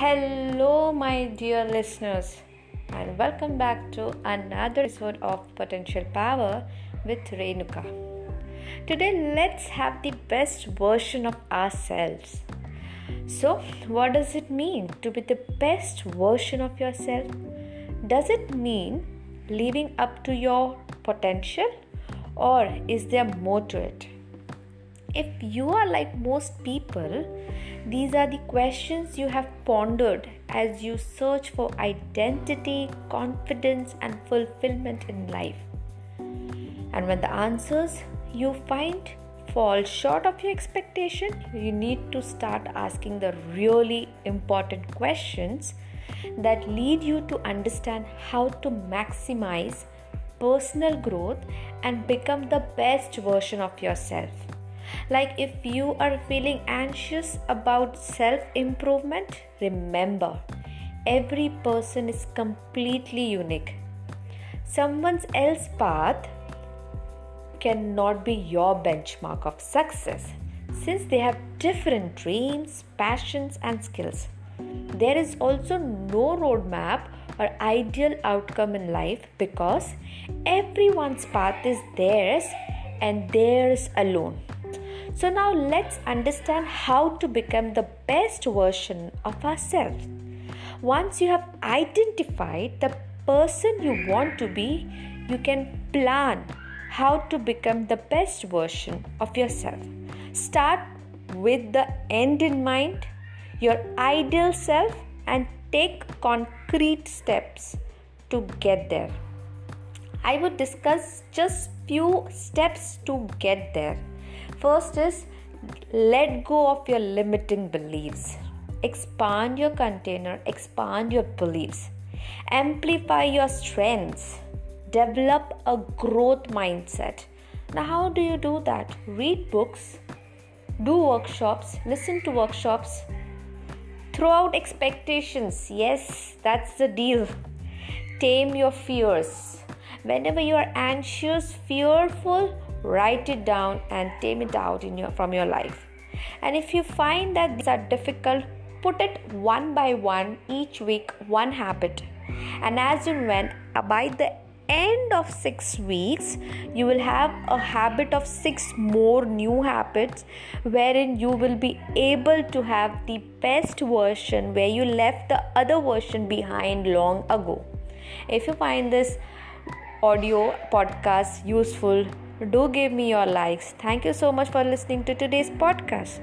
Hello, my dear listeners, and welcome back to another episode of Potential Power with Renuka. Today, let's have the best version of ourselves. So, what does it mean to be the best version of yourself? Does it mean living up to your potential, or is there more to it? If you are like most people, these are the questions you have pondered as you search for identity, confidence, and fulfillment in life. And when the answers you find fall short of your expectation, you need to start asking the really important questions that lead you to understand how to maximize personal growth and become the best version of yourself. Like if you are feeling anxious about self improvement, remember every person is completely unique. Someone else's path cannot be your benchmark of success since they have different dreams, passions, and skills. There is also no roadmap or ideal outcome in life because everyone's path is theirs and theirs alone. So, now let's understand how to become the best version of ourselves. Once you have identified the person you want to be, you can plan how to become the best version of yourself. Start with the end in mind, your ideal self, and take concrete steps to get there. I would discuss just few steps to get there. First is let go of your limiting beliefs. Expand your container, expand your beliefs. Amplify your strengths. Develop a growth mindset. Now, how do you do that? Read books, do workshops, listen to workshops, throw out expectations. Yes, that's the deal. Tame your fears. Whenever you are anxious, fearful, write it down and tame it out your from your life. And if you find that these are difficult put it one by one each week one habit. And as and when uh, by the end of 6 weeks you will have a habit of 6 more new habits wherein you will be able to have the best version where you left the other version behind long ago. If you find this audio podcast useful do give me your likes. Thank you so much for listening to today's podcast.